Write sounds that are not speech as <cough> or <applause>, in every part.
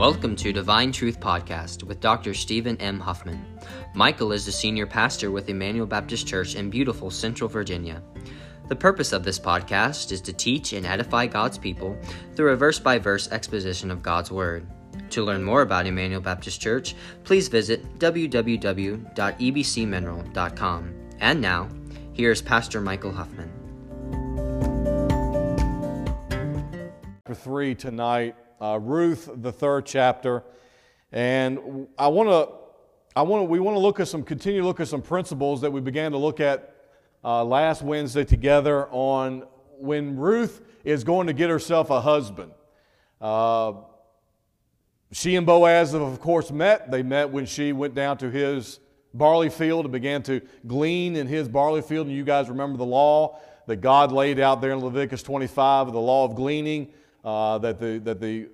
Welcome to Divine Truth Podcast with Dr. Stephen M. Huffman. Michael is the senior pastor with Emmanuel Baptist Church in beautiful Central Virginia. The purpose of this podcast is to teach and edify God's people through a verse by verse exposition of God's Word. To learn more about Emmanuel Baptist Church, please visit www.ebcmineral.com. And now, here's Pastor Michael Huffman. Chapter 3 tonight, uh, Ruth, the third chapter. And I want to, I want to, we want to look at some, continue to look at some principles that we began to look at uh, last Wednesday together on when Ruth is going to get herself a husband. Uh, she and Boaz have, of course, met. They met when she went down to his barley field and began to glean in his barley field. And you guys remember the law that God laid out there in Leviticus 25, the law of gleaning, uh, that, the, that the,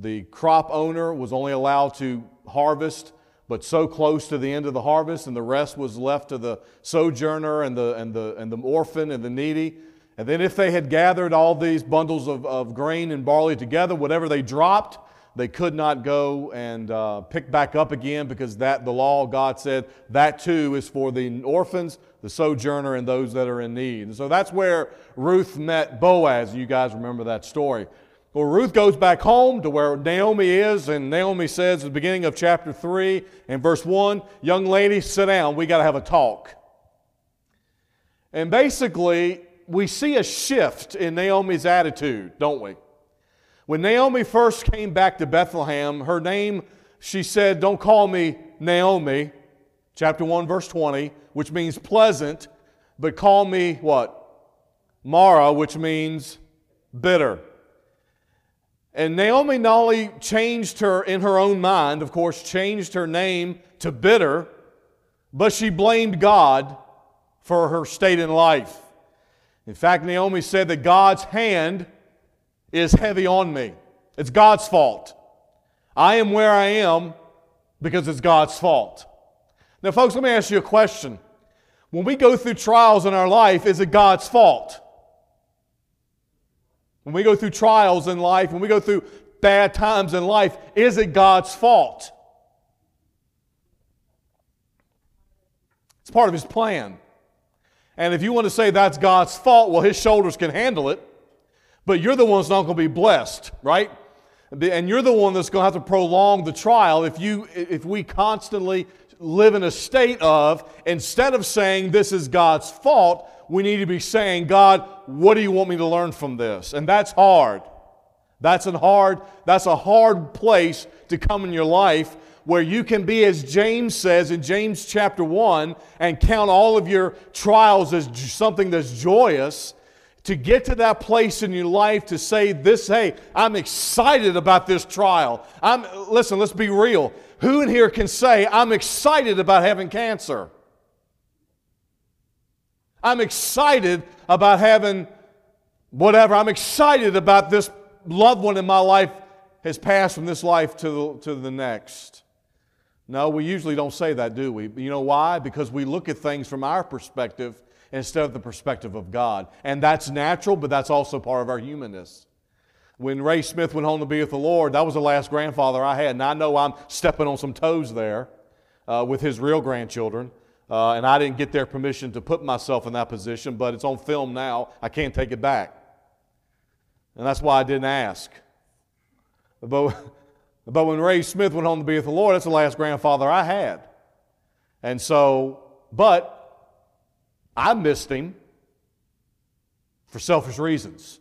the crop owner was only allowed to harvest but so close to the end of the harvest, and the rest was left to the sojourner and the, and the, and the orphan and the needy. And then, if they had gathered all these bundles of, of grain and barley together, whatever they dropped, they could not go and uh, pick back up again because that the law God said that too is for the orphans, the sojourner, and those that are in need. And so that's where Ruth met Boaz. You guys remember that story. Well, Ruth goes back home to where Naomi is, and Naomi says at the beginning of chapter 3 and verse 1 Young lady, sit down. We got to have a talk. And basically, we see a shift in Naomi's attitude, don't we? When Naomi first came back to Bethlehem, her name, she said, Don't call me Naomi, chapter 1, verse 20, which means pleasant, but call me what? Mara, which means bitter. And Naomi not only changed her in her own mind, of course, changed her name to bitter, but she blamed God for her state in life. In fact, Naomi said that God's hand is heavy on me. It's God's fault. I am where I am because it's God's fault. Now, folks, let me ask you a question. When we go through trials in our life, is it God's fault? When we go through trials in life, when we go through bad times in life, is it God's fault? It's part of His plan. And if you want to say that's God's fault, well, His shoulders can handle it, but you're the one that's not going to be blessed, right? And you're the one that's going to have to prolong the trial if, you, if we constantly live in a state of, instead of saying this is God's fault, we need to be saying, God, what do you want me to learn from this? And that's hard. That's a hard, that's a hard place to come in your life where you can be, as James says in James chapter 1, and count all of your trials as something that's joyous. To get to that place in your life to say this, hey, I'm excited about this trial. I'm listen, let's be real. Who in here can say, I'm excited about having cancer? I'm excited about having whatever. I'm excited about this loved one in my life has passed from this life to the, to the next. No, we usually don't say that, do we? You know why? Because we look at things from our perspective instead of the perspective of God. And that's natural, but that's also part of our humanness. When Ray Smith went home to be with the Lord, that was the last grandfather I had. And I know I'm stepping on some toes there uh, with his real grandchildren. Uh, and I didn't get their permission to put myself in that position, but it's on film now. I can't take it back. And that's why I didn't ask. But, <laughs> but when Ray Smith went home to be with the Lord, that's the last grandfather I had. And so, but I missed him for selfish reasons.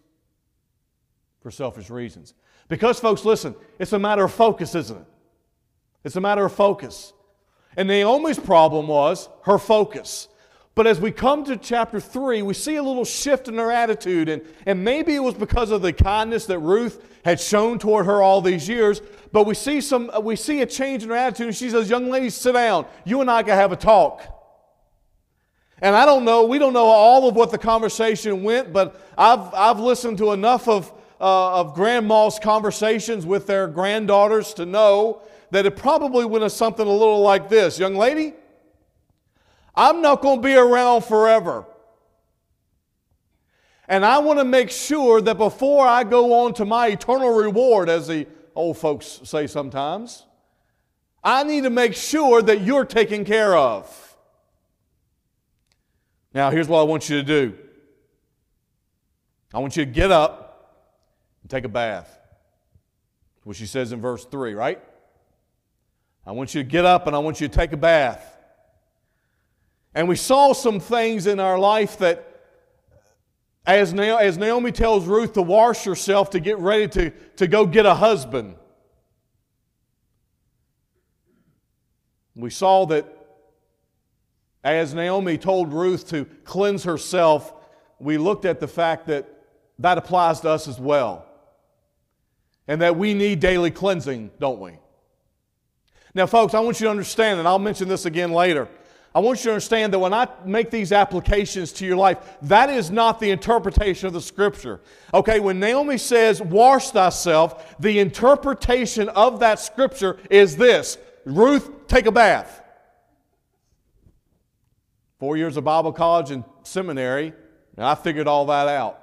For selfish reasons. Because, folks, listen, it's a matter of focus, isn't it? It's a matter of focus. And Naomi's problem was her focus. But as we come to chapter 3, we see a little shift in her attitude. And, and maybe it was because of the kindness that Ruth had shown toward her all these years. But we see, some, we see a change in her attitude. And she says, Young lady, sit down. You and I can have a talk. And I don't know, we don't know all of what the conversation went, but I've, I've listened to enough of, uh, of grandma's conversations with their granddaughters to know that it probably went to something a little like this Young lady, I'm not going to be around forever. And I want to make sure that before I go on to my eternal reward, as the old folks say sometimes. I need to make sure that you're taken care of. Now, here's what I want you to do I want you to get up and take a bath. What she says in verse 3, right? I want you to get up and I want you to take a bath. And we saw some things in our life that, as Naomi tells Ruth to wash herself to get ready to, to go get a husband, we saw that as Naomi told Ruth to cleanse herself, we looked at the fact that that applies to us as well. And that we need daily cleansing, don't we? Now, folks, I want you to understand, and I'll mention this again later. I want you to understand that when I make these applications to your life, that is not the interpretation of the scripture. Okay, when Naomi says, wash thyself, the interpretation of that scripture is this Ruth, take a bath. Four years of Bible college and seminary, and I figured all that out.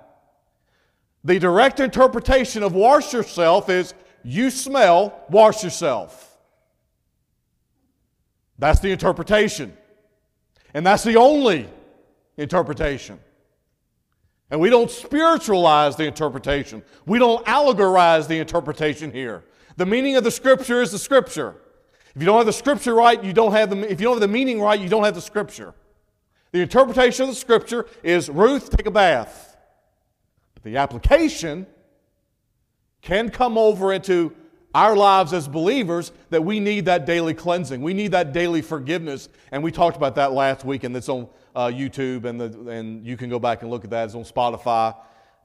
The direct interpretation of wash yourself is you smell, wash yourself. That's the interpretation. And that's the only interpretation. And we don't spiritualize the interpretation. We don't allegorize the interpretation here. The meaning of the scripture is the scripture. If you don't have the scripture right, you don't have the if you don't have the meaning right, you don't have the scripture. The interpretation of the scripture is Ruth, take a bath. But the application can come over into our lives as believers that we need that daily cleansing. We need that daily forgiveness. And we talked about that last week, and it's on uh, YouTube, and, the, and you can go back and look at that. It's on Spotify.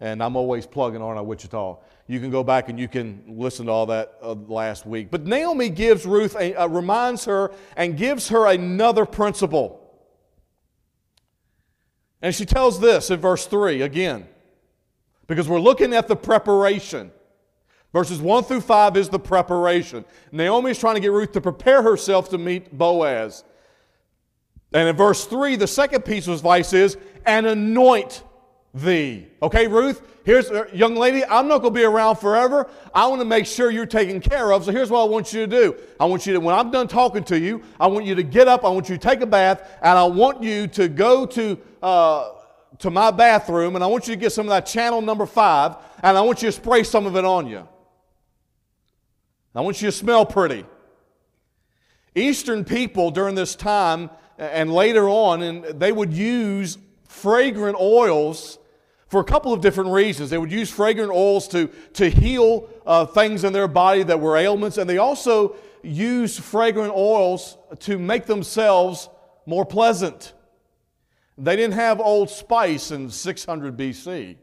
And I'm always plugging, aren't I, Wichita? You can go back and you can listen to all that uh, last week. But Naomi gives Ruth, a, uh, reminds her, and gives her another principle. And she tells this in verse 3 again, because we're looking at the preparation. Verses 1 through 5 is the preparation. Naomi is trying to get Ruth to prepare herself to meet Boaz. And in verse 3, the second piece of advice is, and anoint thee. Okay, Ruth, here's a uh, young lady, I'm not going to be around forever. I want to make sure you're taken care of. So here's what I want you to do. I want you to, when I'm done talking to you, I want you to get up, I want you to take a bath, and I want you to go to, uh, to my bathroom, and I want you to get some of that channel number five, and I want you to spray some of it on you. I want you to smell pretty. Eastern people during this time and later on, and they would use fragrant oils for a couple of different reasons. They would use fragrant oils to, to heal uh, things in their body that were ailments, and they also used fragrant oils to make themselves more pleasant. They didn't have Old Spice in 600 BC.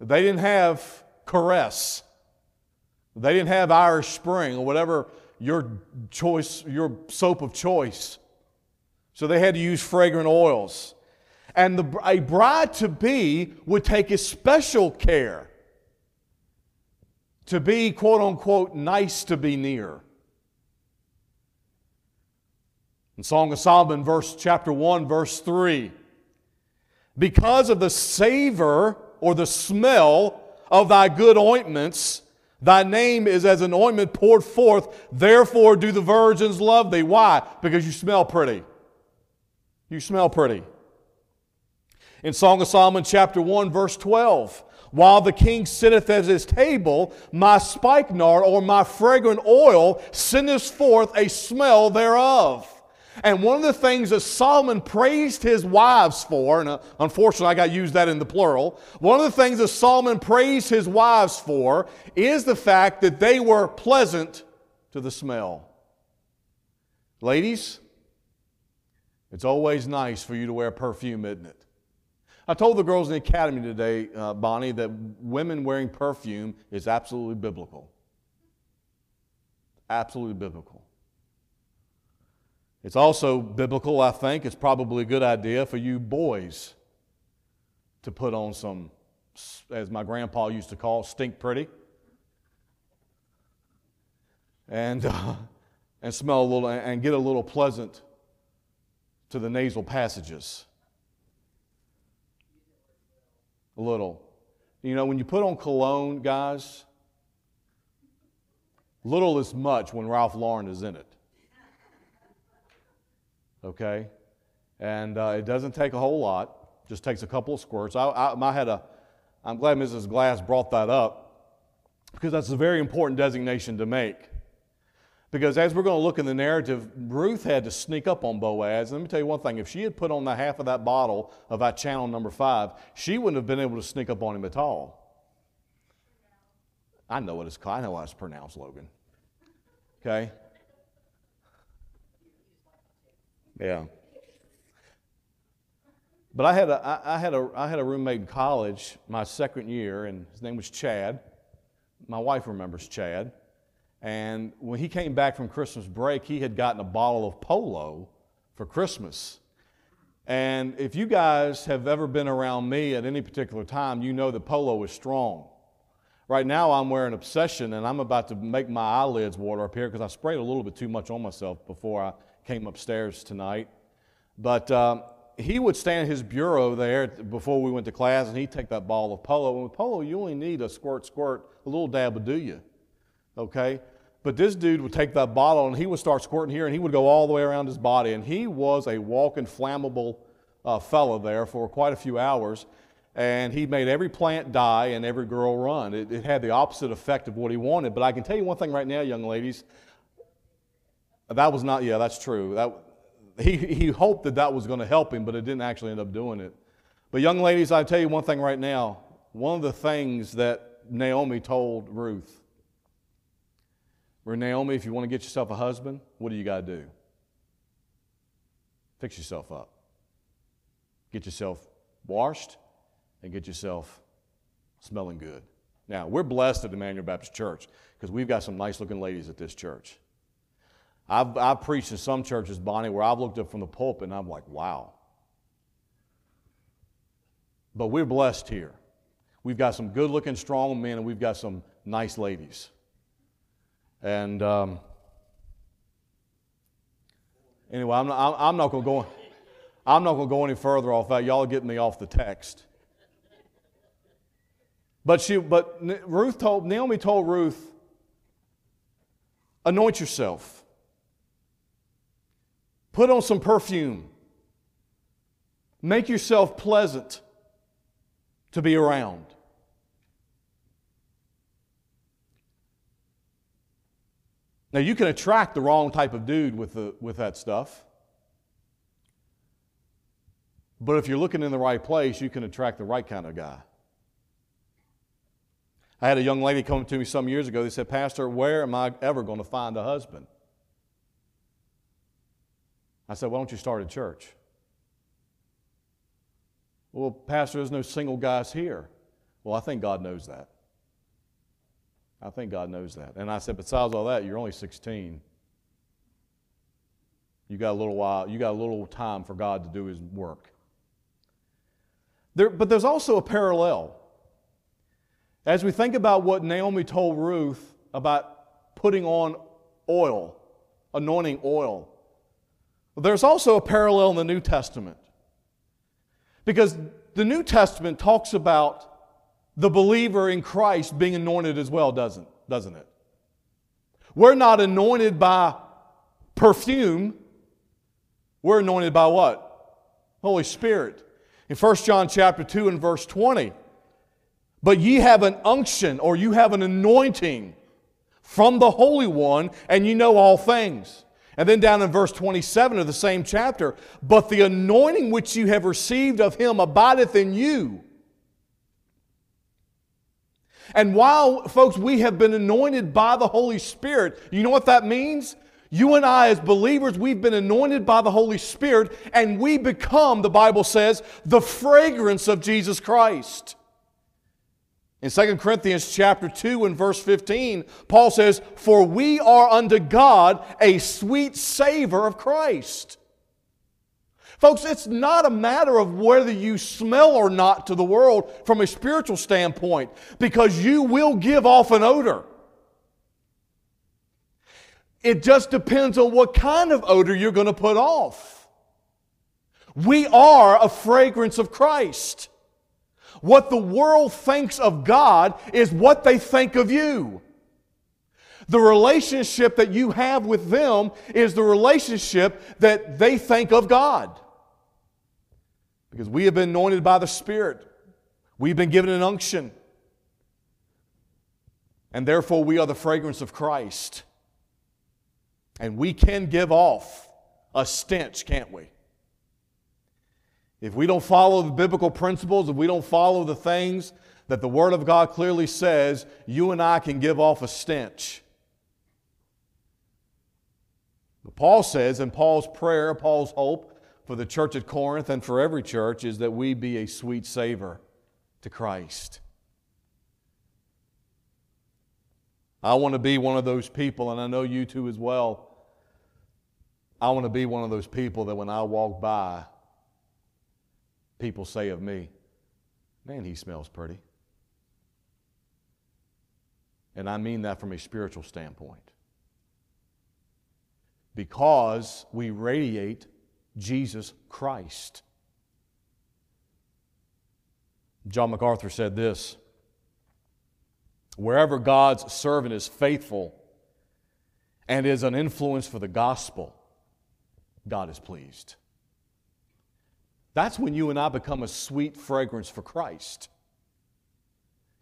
They didn't have Caress. They didn't have Irish Spring or whatever your choice, your soap of choice. So they had to use fragrant oils. And the, a bride to be would take especial care to be, quote unquote, nice to be near. In Song of Solomon, verse chapter 1, verse 3, because of the savor or the smell of thy good ointments, Thy name is as an ointment poured forth. Therefore do the virgins love thee. Why? Because you smell pretty. You smell pretty. In Song of Solomon, chapter 1, verse 12, while the king sitteth at his table, my spikenard or my fragrant oil sendeth forth a smell thereof. And one of the things that Solomon praised his wives for, and uh, unfortunately I got used that in the plural, one of the things that Solomon praised his wives for is the fact that they were pleasant to the smell. Ladies, it's always nice for you to wear perfume, isn't it? I told the girls in the academy today, uh, Bonnie, that women wearing perfume is absolutely biblical. Absolutely biblical. It's also biblical, I think. It's probably a good idea for you boys to put on some, as my grandpa used to call, stink pretty. And, uh, and smell a little, and get a little pleasant to the nasal passages. A little. You know, when you put on cologne, guys, Little is much when Ralph Lauren is in it. Okay? And uh, it doesn't take a whole lot, just takes a couple of squirts. I, I, I had a, I'm glad Mrs. Glass brought that up because that's a very important designation to make. Because as we're going to look in the narrative, Ruth had to sneak up on Boaz. And let me tell you one thing if she had put on the half of that bottle of that channel number five, she wouldn't have been able to sneak up on him at all. I know what it's called. I know how it's pronounced, Logan. Okay? Yeah. But I had a, I had a, I had a roommate in college my second year, and his name was Chad. My wife remembers Chad. And when he came back from Christmas break, he had gotten a bottle of Polo for Christmas. And if you guys have ever been around me at any particular time, you know that Polo is strong. Right now, I'm wearing Obsession, and I'm about to make my eyelids water up here because I sprayed a little bit too much on myself before I came upstairs tonight. But um, he would stand his bureau there before we went to class, and he'd take that ball of Polo. And with Polo, you only need a squirt, squirt, a little dab will do you. Okay? But this dude would take that bottle and he would start squirting here and he would go all the way around his body. And he was a walking, flammable uh, fellow there for quite a few hours. And he made every plant die and every girl run. It, it had the opposite effect of what he wanted. But I can tell you one thing right now, young ladies. That was not, yeah, that's true. That, he, he hoped that that was going to help him, but it didn't actually end up doing it. But, young ladies, I tell you one thing right now. One of the things that Naomi told Ruth where Naomi, if you want to get yourself a husband, what do you got to do? Fix yourself up. Get yourself washed and get yourself smelling good. Now, we're blessed at Emmanuel Baptist Church because we've got some nice looking ladies at this church. I've, I've preached in some churches, Bonnie, where I've looked up from the pulpit and I'm like, wow. But we're blessed here. We've got some good looking, strong men, and we've got some nice ladies. And um, anyway, I'm not, I'm not going to go. I'm not going to go any further off that. Y'all get me off the text. But she, but Ruth told Naomi told Ruth, anoint yourself. Put on some perfume. Make yourself pleasant to be around. Now, you can attract the wrong type of dude with, the, with that stuff. But if you're looking in the right place, you can attract the right kind of guy. I had a young lady come to me some years ago. They said, Pastor, where am I ever going to find a husband? I said, Why don't you start a church? Well, Pastor, there's no single guys here. Well, I think God knows that. I think God knows that. And I said, besides all that, you're only 16. You got a little while, you got a little time for God to do his work. There, but there's also a parallel. As we think about what Naomi told Ruth about putting on oil, anointing oil, there's also a parallel in the New Testament. Because the New Testament talks about the believer in Christ being anointed as well, doesn't, doesn't it? We're not anointed by perfume. We're anointed by what? Holy Spirit. In 1 John chapter 2 and verse 20. But ye have an unction or you have an anointing from the Holy One, and you know all things. And then down in verse 27 of the same chapter, but the anointing which you have received of him abideth in you and while, folks, we have been anointed by the Holy Spirit, you know what that means? You and I, as believers, we've been anointed by the Holy Spirit, and we become, the Bible says, the fragrance of Jesus Christ. In 2 Corinthians chapter 2 and verse 15, Paul says, For we are unto God a sweet savor of Christ. Folks, it's not a matter of whether you smell or not to the world from a spiritual standpoint, because you will give off an odor. It just depends on what kind of odor you're going to put off. We are a fragrance of Christ. What the world thinks of God is what they think of you. The relationship that you have with them is the relationship that they think of God. Because we have been anointed by the Spirit, we've been given an unction, and therefore we are the fragrance of Christ. And we can give off a stench, can't we? If we don't follow the biblical principles, if we don't follow the things that the Word of God clearly says, you and I can give off a stench. But Paul says, in Paul's prayer, Paul's hope for the church at Corinth and for every church is that we be a sweet savor to Christ. I want to be one of those people, and I know you too as well. I want to be one of those people that when I walk by, people say of me, man, he smells pretty. And I mean that from a spiritual standpoint. Because we radiate Jesus Christ. John MacArthur said this Wherever God's servant is faithful and is an influence for the gospel, God is pleased. That's when you and I become a sweet fragrance for Christ.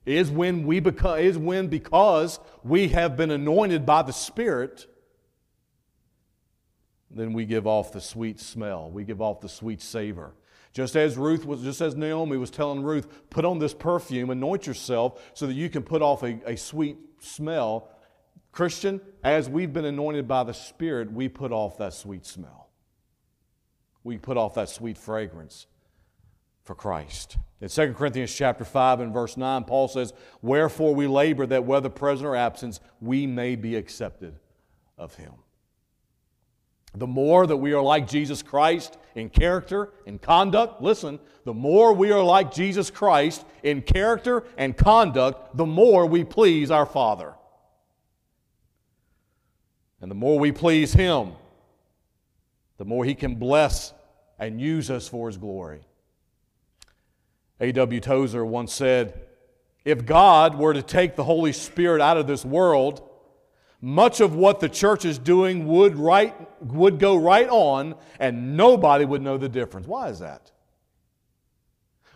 Is when we become is when because we have been anointed by the Spirit, then we give off the sweet smell. We give off the sweet savor. Just as Ruth was, just as Naomi was telling Ruth, put on this perfume, anoint yourself so that you can put off a, a sweet smell. Christian, as we've been anointed by the Spirit, we put off that sweet smell. We put off that sweet fragrance for Christ. In 2 Corinthians chapter 5 and verse 9, Paul says, Wherefore we labor that whether present or absent, we may be accepted of him. The more that we are like Jesus Christ in character and conduct, listen, the more we are like Jesus Christ in character and conduct, the more we please our Father. And the more we please Him, the more He can bless and use us for His glory. A.W. Tozer once said, If God were to take the Holy Spirit out of this world, much of what the church is doing would, right, would go right on and nobody would know the difference. Why is that?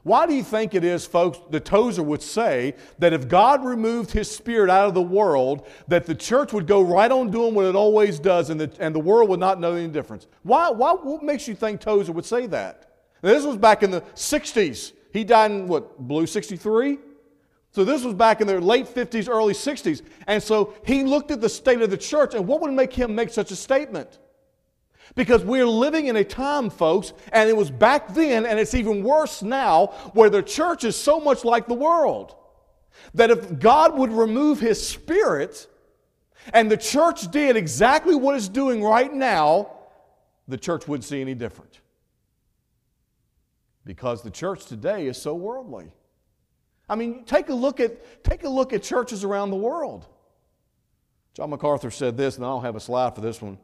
Why do you think it is, folks, the Tozer would say that if God removed his spirit out of the world, that the church would go right on doing what it always does and the, and the world would not know any difference? Why, why, what makes you think Tozer would say that? Now, this was back in the 60s. He died in what, Blue 63? So this was back in the late 50s, early 60s. And so he looked at the state of the church, and what would make him make such a statement? Because we're living in a time, folks, and it was back then, and it's even worse now, where the church is so much like the world. That if God would remove his spirit, and the church did exactly what it's doing right now, the church wouldn't see any different. Because the church today is so worldly. I mean, take a look at, take a look at churches around the world. John MacArthur said this, and I don't have a slide for this one.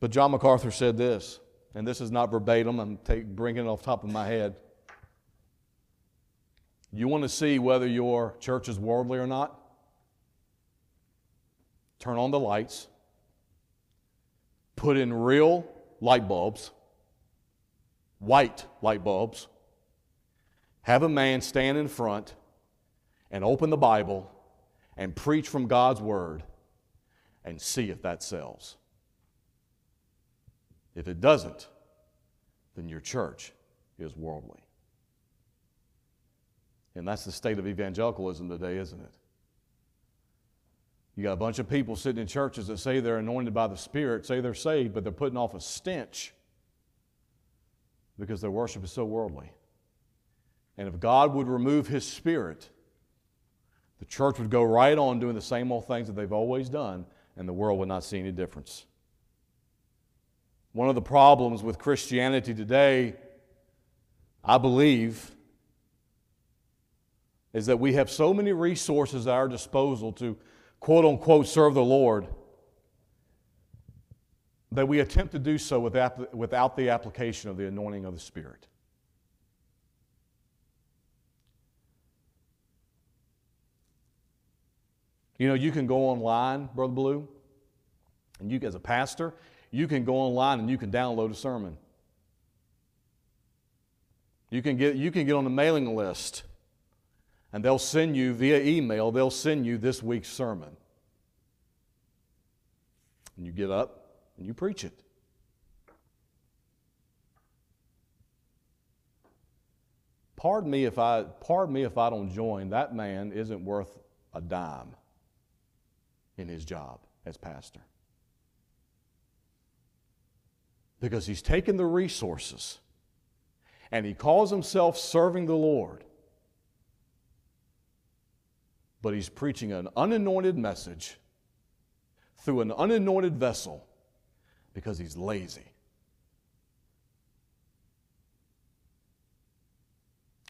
But John MacArthur said this, and this is not verbatim, I'm take, bringing it off the top of my head. You want to see whether your church is worldly or not? Turn on the lights, put in real light bulbs, white light bulbs, have a man stand in front and open the Bible and preach from God's Word and see if that sells. If it doesn't, then your church is worldly. And that's the state of evangelicalism today, isn't it? You got a bunch of people sitting in churches that say they're anointed by the Spirit, say they're saved, but they're putting off a stench because their worship is so worldly. And if God would remove His Spirit, the church would go right on doing the same old things that they've always done, and the world would not see any difference. One of the problems with Christianity today, I believe, is that we have so many resources at our disposal to quote unquote serve the Lord that we attempt to do so without, the application of the anointing of the Spirit. You know, you can go online, Brother Blue, and you, as a pastor, you can go online and you can download a sermon. You can get, you can get on the mailing list, and they'll send you via email, they'll send you this week's sermon. And you get up and you preach it. Pardon me if I pardon me if I don't join. That man isn't worth a dime in his job as pastor. Because he's taken the resources and he calls himself serving the Lord. But he's preaching an unanointed message through an unanointed vessel because he's lazy.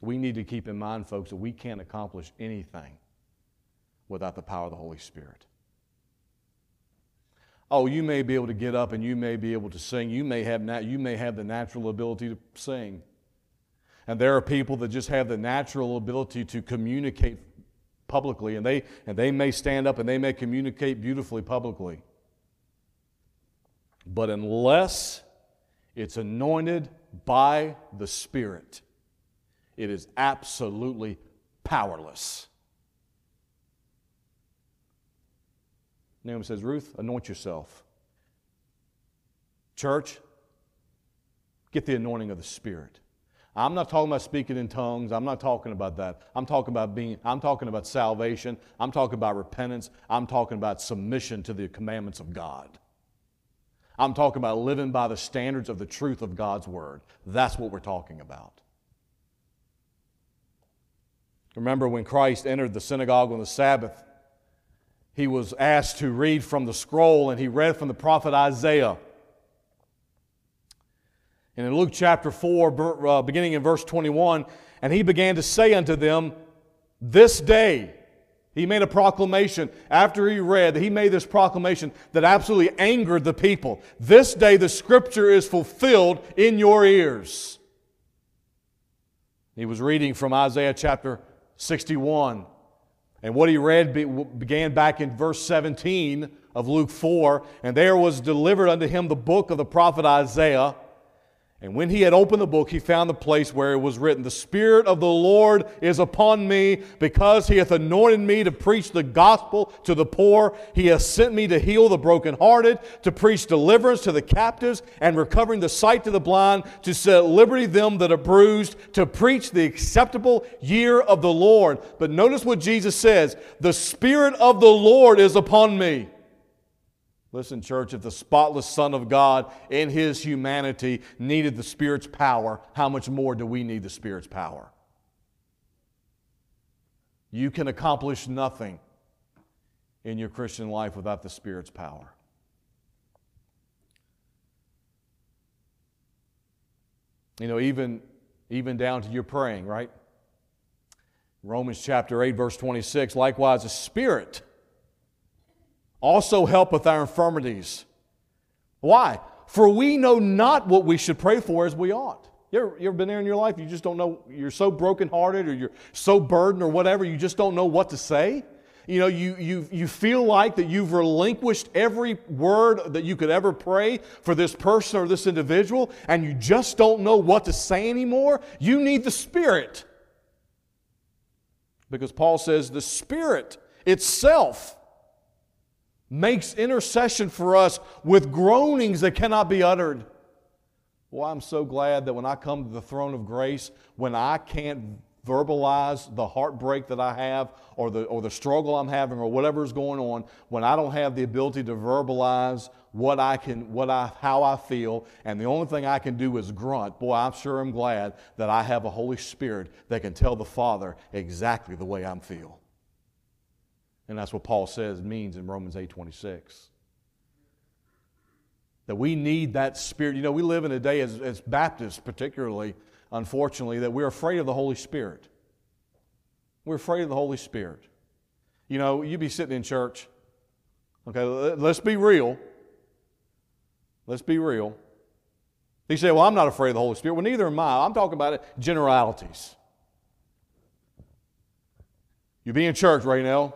We need to keep in mind, folks, that we can't accomplish anything without the power of the Holy Spirit. Oh, you may be able to get up and you may be able to sing. You may have, nat- you may have the natural ability to sing. And there are people that just have the natural ability to communicate publicly, and they, and they may stand up and they may communicate beautifully publicly. But unless it's anointed by the Spirit, it is absolutely powerless. Naomi says, Ruth, anoint yourself. Church, get the anointing of the Spirit. I'm not talking about speaking in tongues. I'm not talking about that. I'm talking about being, I'm talking about salvation. I'm talking about repentance. I'm talking about submission to the commandments of God. I'm talking about living by the standards of the truth of God's Word. That's what we're talking about. Remember when Christ entered the synagogue on the Sabbath, he was asked to read from the scroll, and he read from the prophet Isaiah. And in Luke chapter 4, uh, beginning in verse 21, and he began to say unto them, This day, he made a proclamation after he read that he made this proclamation that absolutely angered the people. This day the scripture is fulfilled in your ears. He was reading from Isaiah chapter 61. And what he read began back in verse 17 of Luke 4. And there was delivered unto him the book of the prophet Isaiah. And when he had opened the book, he found the place where it was written, The Spirit of the Lord is upon me, because he hath anointed me to preach the gospel to the poor. He hath sent me to heal the brokenhearted, to preach deliverance to the captives, and recovering the sight to the blind, to set liberty them that are bruised, to preach the acceptable year of the Lord. But notice what Jesus says The Spirit of the Lord is upon me Listen, church, if the spotless Son of God in his humanity needed the Spirit's power, how much more do we need the Spirit's power? You can accomplish nothing in your Christian life without the Spirit's power. You know, even, even down to your praying, right? Romans chapter 8, verse 26 likewise, the Spirit also helpeth our infirmities. Why? For we know not what we should pray for as we ought. You ever, you ever been there in your life? You just don't know, you're so brokenhearted or you're so burdened or whatever, you just don't know what to say. You know, you, you, you feel like that you've relinquished every word that you could ever pray for this person or this individual, and you just don't know what to say anymore. You need the Spirit. Because Paul says the Spirit itself makes intercession for us with groanings that cannot be uttered. Well, I'm so glad that when I come to the throne of grace, when I can't verbalize the heartbreak that I have or the, or the struggle I'm having or whatever is going on, when I don't have the ability to verbalize what I can, what I, how I feel, and the only thing I can do is grunt, boy, I'm sure I'm glad that I have a Holy Spirit that can tell the Father exactly the way I'm feel. And that's what Paul says means in Romans 8:26. That we need that spirit. You know, we live in a day as, as Baptists, particularly, unfortunately, that we're afraid of the Holy Spirit. We're afraid of the Holy Spirit. You know, you be sitting in church. Okay, let's be real. Let's be real. You say, Well, I'm not afraid of the Holy Spirit. Well, neither am I. I'm talking about it, generalities. You be in church right now.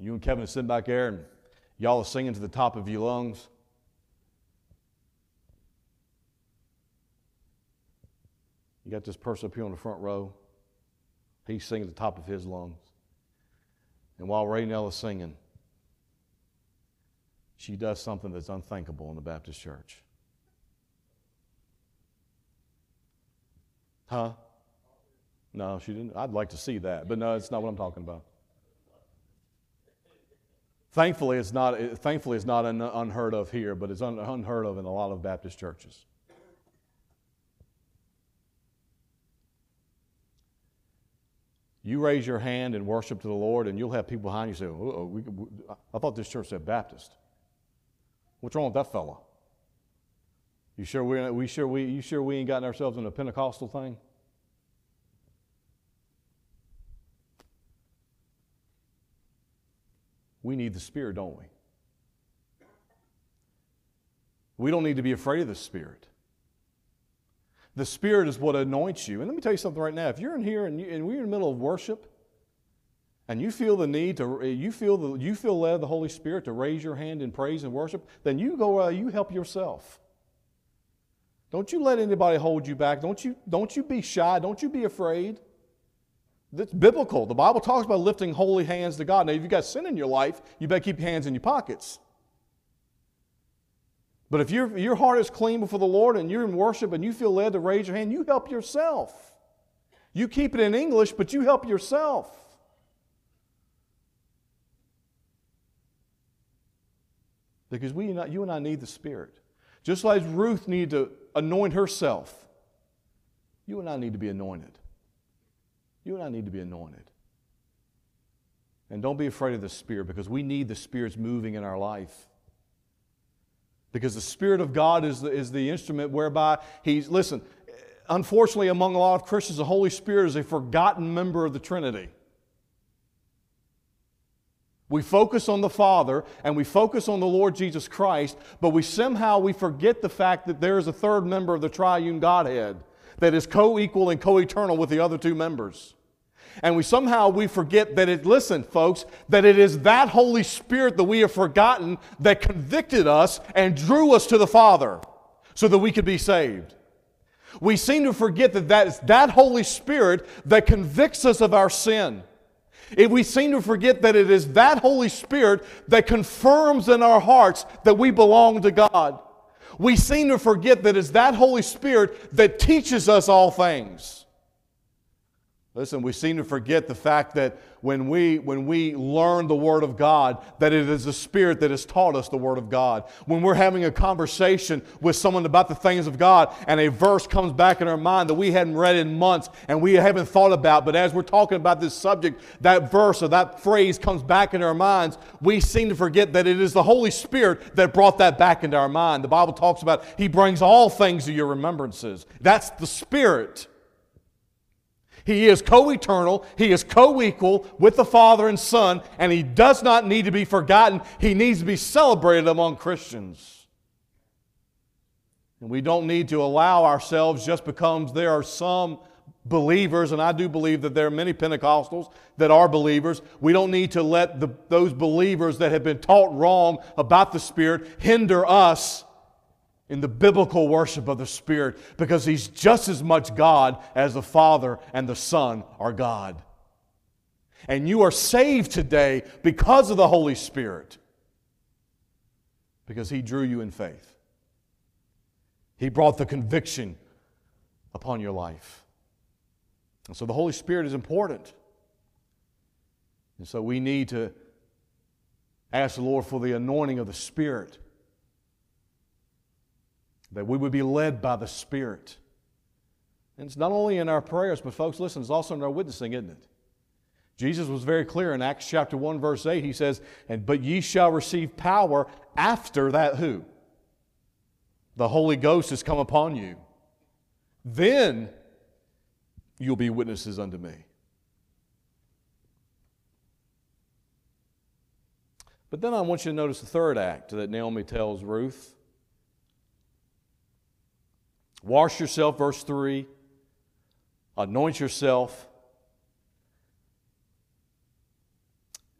You and Kevin are sitting back there and y'all are singing to the top of your lungs. You got this person up here on the front row. He's singing at the top of his lungs. And while Raynell is singing, she does something that's unthinkable in the Baptist church. Huh? No, she didn't. I'd like to see that, but no, it's not what I'm talking about. Thankfully, it's not, thankfully, it's not unheard of here, but it's unheard of in a lot of Baptist churches. You raise your hand and worship to the Lord, and you'll have people behind you say, oh, we, we, I thought this church said Baptist. What's wrong with that fella? You sure we, we sure we, you sure we ain't gotten ourselves in a Pentecostal thing? We need the Spirit, don't we? We don't need to be afraid of the Spirit. The Spirit is what anoints you. And let me tell you something right now. If you're in here and, you, and we're in the middle of worship, and you feel the need to, you feel, the, you feel led the Holy Spirit to raise your hand in praise and worship, then you go, uh, you help yourself. Don't you let anybody hold you back. Don't you, don't you be shy. Don't you be afraid. That's biblical. The Bible talks about lifting holy hands to God. Now, if you've got sin in your life, you better keep your hands in your pockets. But if your, your heart is clean before the Lord and you're in worship and you feel led to raise your hand, you help yourself. You keep it in English, but you help yourself. Because we, you and I need the Spirit. Just like Ruth needed to anoint herself, you and I need to be anointed. You and I need to be anointed. And don't be afraid of the Spirit because we need the Spirit's moving in our life. Because the Spirit of God is the, is the instrument whereby He's, listen, unfortunately, among a lot of Christians, the Holy Spirit is a forgotten member of the Trinity. We focus on the Father and we focus on the Lord Jesus Christ, but we somehow we forget the fact that there is a third member of the triune Godhead that is co-equal and co-eternal with the other two members. And we somehow we forget that it, listen, folks, that it is that Holy Spirit that we have forgotten that convicted us and drew us to the Father so that we could be saved. We seem to forget that that is that Holy Spirit that convicts us of our sin. If we seem to forget that it is that Holy Spirit that confirms in our hearts that we belong to God. We seem to forget that it's that Holy Spirit that teaches us all things. Listen, we seem to forget the fact that when we, when we learn the Word of God, that it is the Spirit that has taught us the Word of God. When we're having a conversation with someone about the things of God and a verse comes back in our mind that we hadn't read in months and we haven't thought about, but as we're talking about this subject, that verse or that phrase comes back in our minds, we seem to forget that it is the Holy Spirit that brought that back into our mind. The Bible talks about He brings all things to your remembrances. That's the Spirit. He is co eternal, He is co equal with the Father and Son, and He does not need to be forgotten. He needs to be celebrated among Christians. And we don't need to allow ourselves just because there are some believers, and I do believe that there are many Pentecostals that are believers. We don't need to let the, those believers that have been taught wrong about the Spirit hinder us in the biblical worship of the Spirit because He's just as much God as the Father and the Son are God. And you are saved today because of the Holy Spirit, because He drew you in faith. He brought the conviction upon your life. And so the Holy Spirit is important. And so we need to ask the Lord for the anointing of the Spirit that we would be led by the Spirit. And it's not only in our prayers, but folks, listen, it's also in our witnessing, isn't it? Jesus was very clear in Acts chapter 1, verse 8. He says, and, But ye shall receive power after that who? The Holy Ghost has come upon you. Then you'll be witnesses unto me. But then I want you to notice the third act that Naomi tells Ruth. Wash yourself, verse 3. Anoint yourself.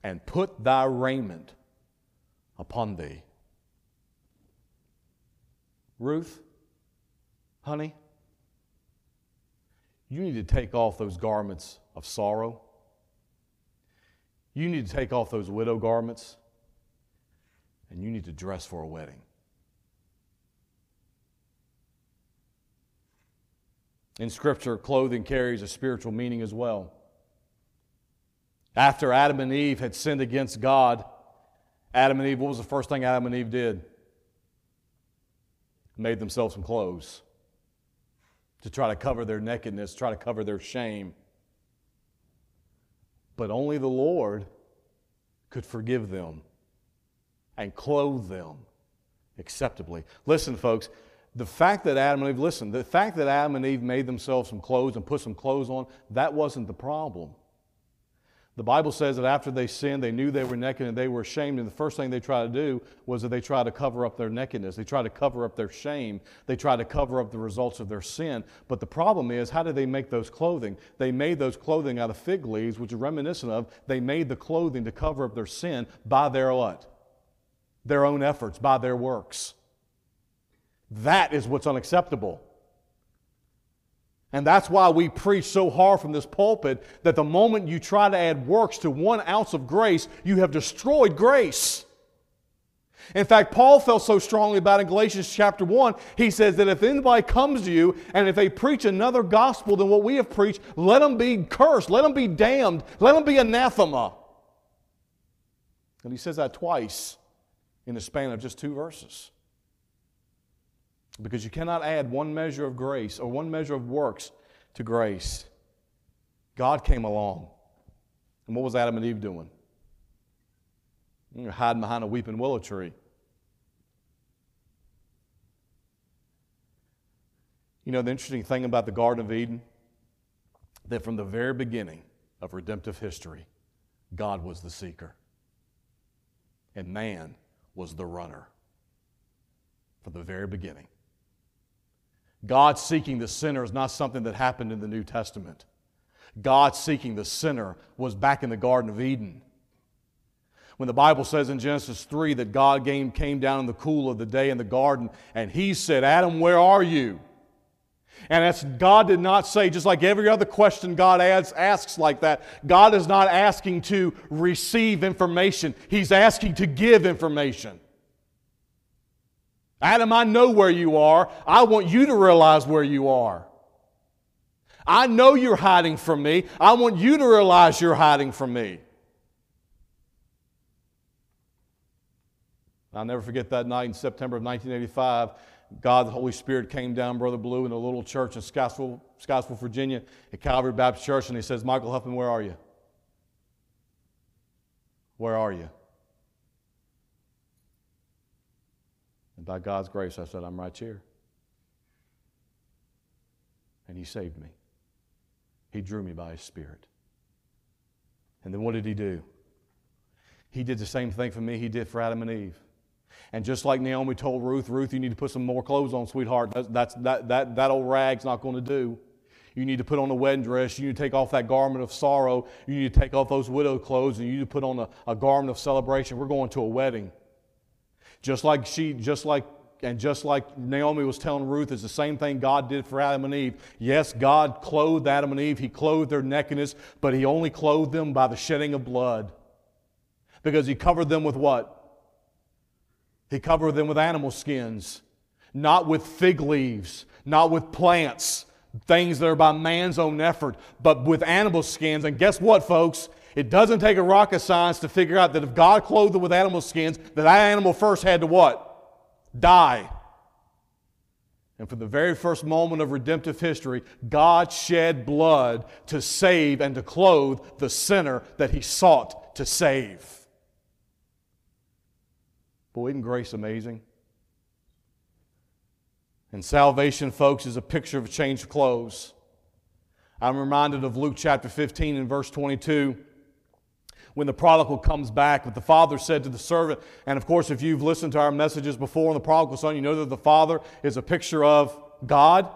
and put thy raiment upon thee. Ruth, honey, you need to take off those garments of sorrow. You need to take off those widow garments, and you need to dress for a wedding. In Scripture, clothing carries a spiritual meaning as well. After Adam and Eve had sinned against God, Adam and Eve, what was the first thing Adam and Eve did? Made themselves some clothes to try to cover their nakedness, try to cover their shame. But only the Lord could forgive them and clothe them acceptably. Listen, folks, the fact that Adam and Eve, listen, the fact that Adam and Eve made themselves some clothes and put some clothes on, that wasn't the problem. The Bible says that after they sinned, they knew they were naked and they were ashamed. And the first thing they tried to do was that they tried to cover up their nakedness. They tried to cover up their shame. They tried to cover up the results of their sin. But the problem is, how did they make those clothing? They made those clothing out of fig leaves, which are reminiscent of, they made the clothing to cover up their sin by their what? Their own efforts, by their works. That is what's unacceptable. And that's why we preach so hard from this pulpit that the moment you try to add works to one ounce of grace, you have destroyed grace. In fact, Paul felt so strongly about in Galatians chapter 1, he says that if anybody comes to you and if they preach another gospel than what we have preached, let them be cursed, let them be damned, let them be anathema. And he says that twice in the span of just two verses. Because you cannot add one measure of grace or one measure of works to grace. God came along. And what was Adam and Eve doing? They're hiding behind a weeping willow tree. You know, the interesting thing about the Garden of Eden, that from the very beginning of redemptive history, God was the seeker, and man was the runner from the very beginning. God seeking the sinner is not something that happened in the New Testament. God seeking the sinner was back in the Garden of Eden. When the Bible says in Genesis 3 that God came down in the cool of the day in the garden and he said, Adam, where are you? And that's, God did not say, just like every other question God asks, asks like that, God is not asking to receive information, He's asking to give information. Adam, I know where you are. I want you to realize where you are. I know you're hiding from me. I want you to realize you're hiding from me. I'll never forget that night in September of 1985. God, the Holy Spirit came down, Brother Blue, in a little church in Scottsville, Scottsville, Virginia, at Calvary Baptist Church, and he says, Michael Huffman, where are you? Where are you? And by God's grace, I said, I'm right here. And He saved me. He drew me by His Spirit. And then what did He do? He did the same thing for me He did for Adam and Eve. And just like Naomi told Ruth, Ruth, you need to put some more clothes on, sweetheart. That's, that's, that, that, that old rag's not going to do. You need to put on a wedding dress. You need to take off that garment of sorrow. You need to take off those widow clothes and you need to put on a, a garment of celebration. We're going to a wedding. Just like she, just like, and just like Naomi was telling Ruth, it's the same thing God did for Adam and Eve. Yes, God clothed Adam and Eve. He clothed their nakedness, but He only clothed them by the shedding of blood. Because He covered them with what? He covered them with animal skins, not with fig leaves, not with plants, things that are by man's own effort, but with animal skins. And guess what, folks? It doesn't take a rocket science to figure out that if God clothed it with animal skins, that that animal first had to what? Die. And from the very first moment of redemptive history, God shed blood to save and to clothe the sinner that he sought to save. Boy, isn't grace amazing? And salvation, folks, is a picture of a change of clothes. I'm reminded of Luke chapter 15 and verse 22 when the prodigal comes back. But the father said to the servant, and of course, if you've listened to our messages before on the prodigal son, you know that the father is a picture of God,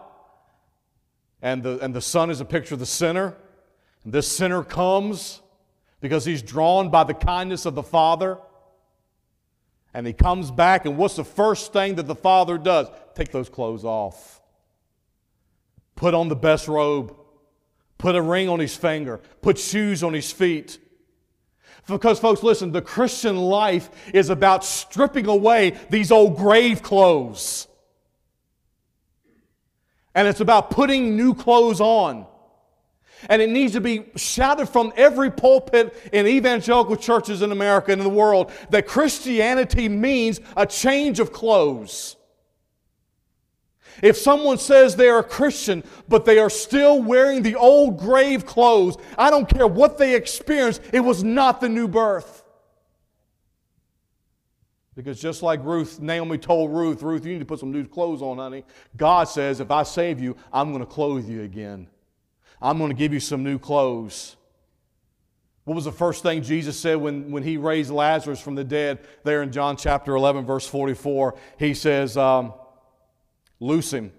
and the, and the son is a picture of the sinner. And this sinner comes because he's drawn by the kindness of the Father. And he comes back, and what's the first thing that the Father does? Take those clothes off. Put on the best robe. Put a ring on his finger. Put shoes on his feet. Because, folks, listen, the Christian life is about stripping away these old grave clothes. And it's about putting new clothes on. And it needs to be shouted from every pulpit in evangelical churches in America and in the world that Christianity means a change of clothes. If someone says they are a Christian, but they are still wearing the old grave clothes, I don't care what they experienced, it was not the new birth. Because just like Ruth, Naomi told Ruth, Ruth, you need to put some new clothes on, honey. God says, if I save you, I'm going to clothe you again. I'm going to give you some new clothes. What was the first thing Jesus said when, when he raised Lazarus from the dead there in John chapter 11, verse 44? He says, um, Loose him,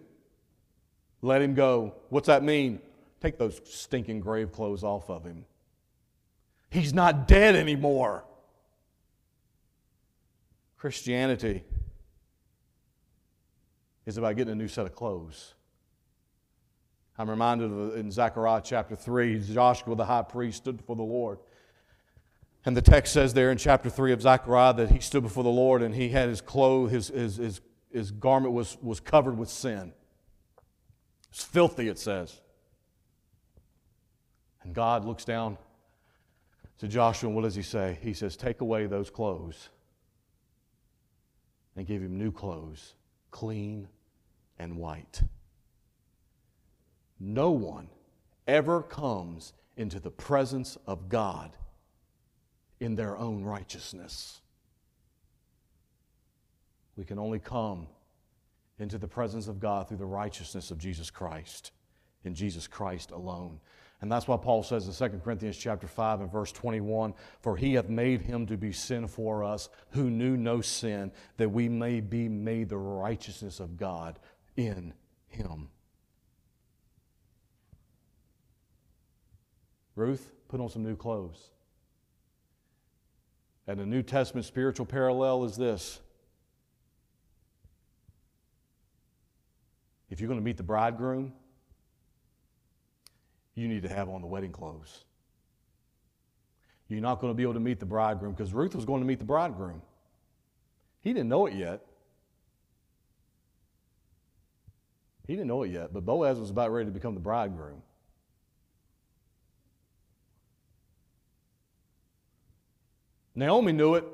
let him go. What's that mean? Take those stinking grave clothes off of him. He's not dead anymore. Christianity is about getting a new set of clothes. I'm reminded of in Zechariah chapter 3, Joshua the high priest stood before the Lord. And the text says there in chapter 3 of Zechariah that he stood before the Lord and he had his clothes, his, his, his, his garment was, was covered with sin. It's filthy, it says. And God looks down to Joshua, and what does he say? He says, Take away those clothes and give him new clothes, clean and white. No one ever comes into the presence of God in their own righteousness. We can only come into the presence of God through the righteousness of Jesus Christ, in Jesus Christ alone. And that's why Paul says in 2 Corinthians chapter 5 and verse 21, For he hath made him to be sin for us, who knew no sin, that we may be made the righteousness of God in him. Ruth, put on some new clothes. And the New Testament spiritual parallel is this if you're going to meet the bridegroom, you need to have on the wedding clothes. You're not going to be able to meet the bridegroom because Ruth was going to meet the bridegroom. He didn't know it yet. He didn't know it yet, but Boaz was about ready to become the bridegroom. Naomi knew it.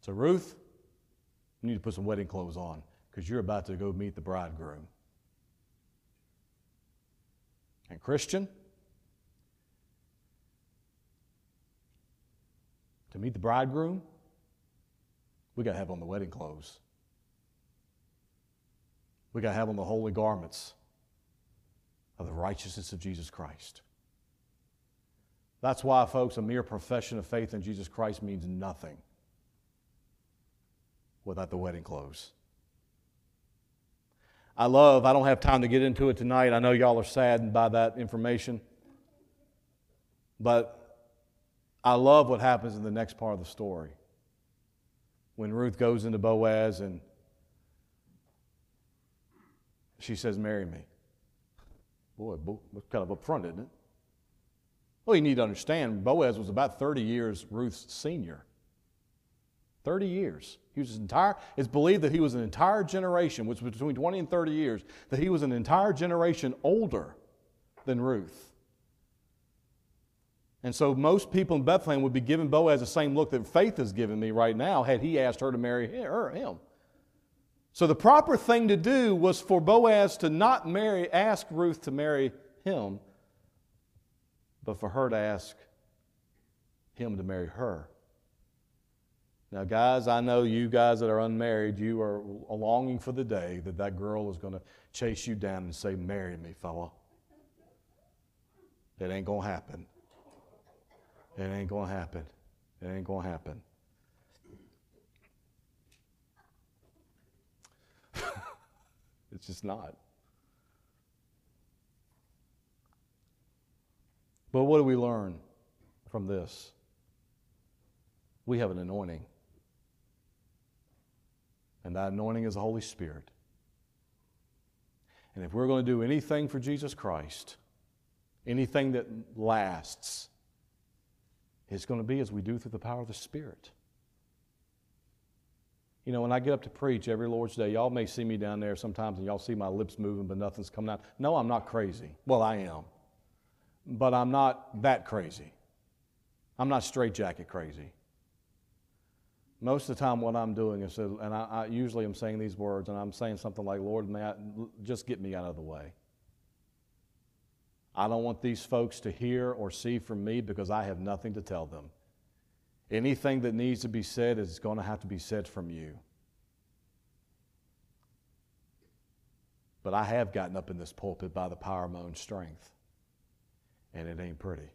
So, Ruth, you need to put some wedding clothes on because you're about to go meet the bridegroom. And, Christian, to meet the bridegroom, we got to have on the wedding clothes. We got to have on the holy garments of the righteousness of Jesus Christ. That's why, folks, a mere profession of faith in Jesus Christ means nothing without the wedding clothes. I love, I don't have time to get into it tonight. I know y'all are saddened by that information. But I love what happens in the next part of the story. When Ruth goes into Boaz and she says, Marry me. Boy, that's kind of upfront, isn't it? Well, you need to understand, Boaz was about 30 years Ruth's senior. 30 years. He was entire, it's believed that he was an entire generation, which was between 20 and 30 years, that he was an entire generation older than Ruth. And so most people in Bethlehem would be giving Boaz the same look that Faith is giving me right now had he asked her to marry her, him. So the proper thing to do was for Boaz to not marry, ask Ruth to marry him, but for her to ask him to marry her. Now, guys, I know you guys that are unmarried, you are longing for the day that that girl is going to chase you down and say, Marry me, fella. It ain't going to happen. It ain't going to happen. It ain't going to happen. <laughs> it's just not. But what do we learn from this? We have an anointing. And that anointing is the Holy Spirit. And if we're going to do anything for Jesus Christ, anything that lasts, it's going to be as we do through the power of the Spirit. You know, when I get up to preach every Lord's Day, y'all may see me down there sometimes and y'all see my lips moving, but nothing's coming out. No, I'm not crazy. Well, I am. But I'm not that crazy. I'm not straitjacket crazy. Most of the time, what I'm doing is, and I, I usually am saying these words, and I'm saying something like, Lord, may I, just get me out of the way. I don't want these folks to hear or see from me because I have nothing to tell them. Anything that needs to be said is going to have to be said from you. But I have gotten up in this pulpit by the power of my own strength, and it ain't pretty.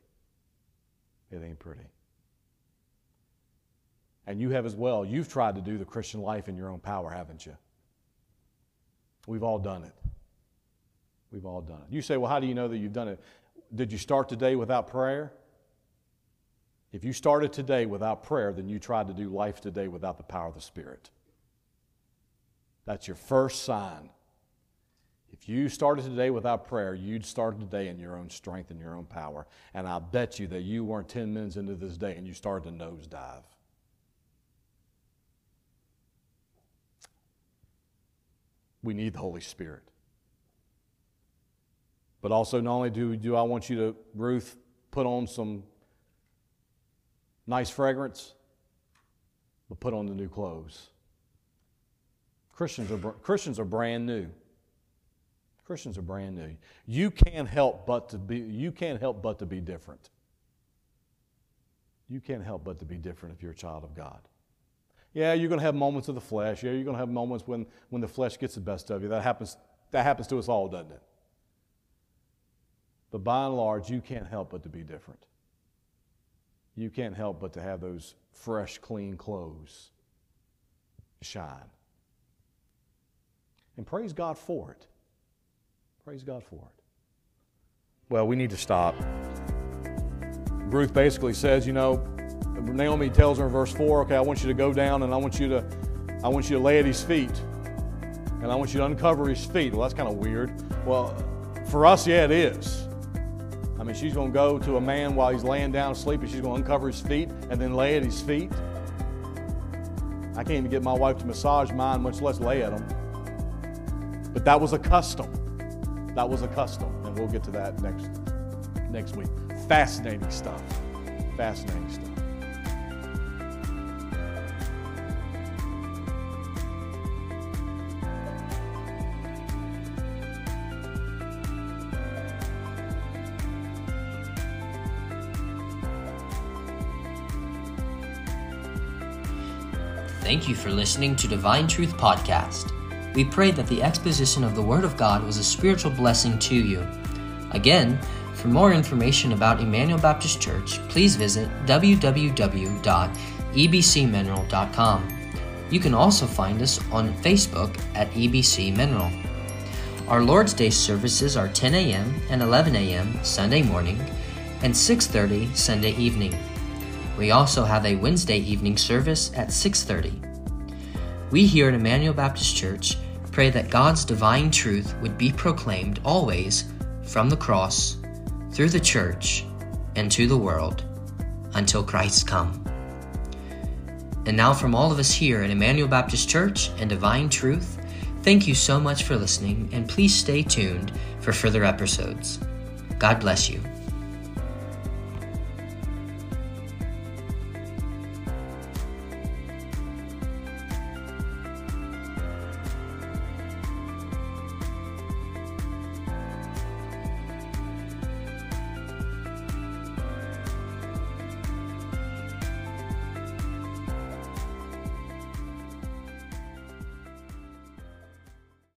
It ain't pretty. And you have as well. You've tried to do the Christian life in your own power, haven't you? We've all done it. We've all done it. You say, well, how do you know that you've done it? Did you start today without prayer? If you started today without prayer, then you tried to do life today without the power of the Spirit. That's your first sign. If you started today without prayer, you'd start today in your own strength and your own power. And I bet you that you weren't 10 minutes into this day and you started to nosedive. We need the Holy Spirit. But also, not only do, do I want you to, Ruth, put on some nice fragrance, but put on the new clothes. Christians are, Christians are brand new. Christians are brand new. You can't help but to be, you can't help but to be different. You can't help but to be different if you're a child of God. Yeah, you're going to have moments of the flesh. Yeah, you're going to have moments when, when the flesh gets the best of you. That happens, that happens to us all, doesn't it? But by and large, you can't help but to be different you can't help but to have those fresh, clean clothes shine. And praise God for it. Praise God for it. Well, we need to stop. Ruth basically says, you know, Naomi tells her in verse 4, okay, I want you to go down and I want you to I want you to lay at his feet. And I want you to uncover his feet. Well, that's kind of weird. Well, for us, yeah, it is. I mean, she's going to go to a man while he's laying down asleep and she's going to uncover his feet and then lay at his feet. I can't even get my wife to massage mine, much less lay at them. But that was a custom. That was a custom. And we'll get to that next, next week. Fascinating stuff. Fascinating stuff. Thank you for listening to Divine Truth Podcast. We pray that the exposition of the Word of God was a spiritual blessing to you. Again, for more information about Emmanuel Baptist Church, please visit www.ebcmineral.com. You can also find us on Facebook at EBC Mineral. Our Lord's Day services are 10 a.m. and 11 a.m. Sunday morning and 6:30 Sunday evening. We also have a Wednesday evening service at 6:30. We here at Emmanuel Baptist Church pray that God's divine truth would be proclaimed always from the cross, through the church, and to the world until Christ come. And now from all of us here at Emmanuel Baptist Church and Divine Truth, thank you so much for listening and please stay tuned for further episodes. God bless you.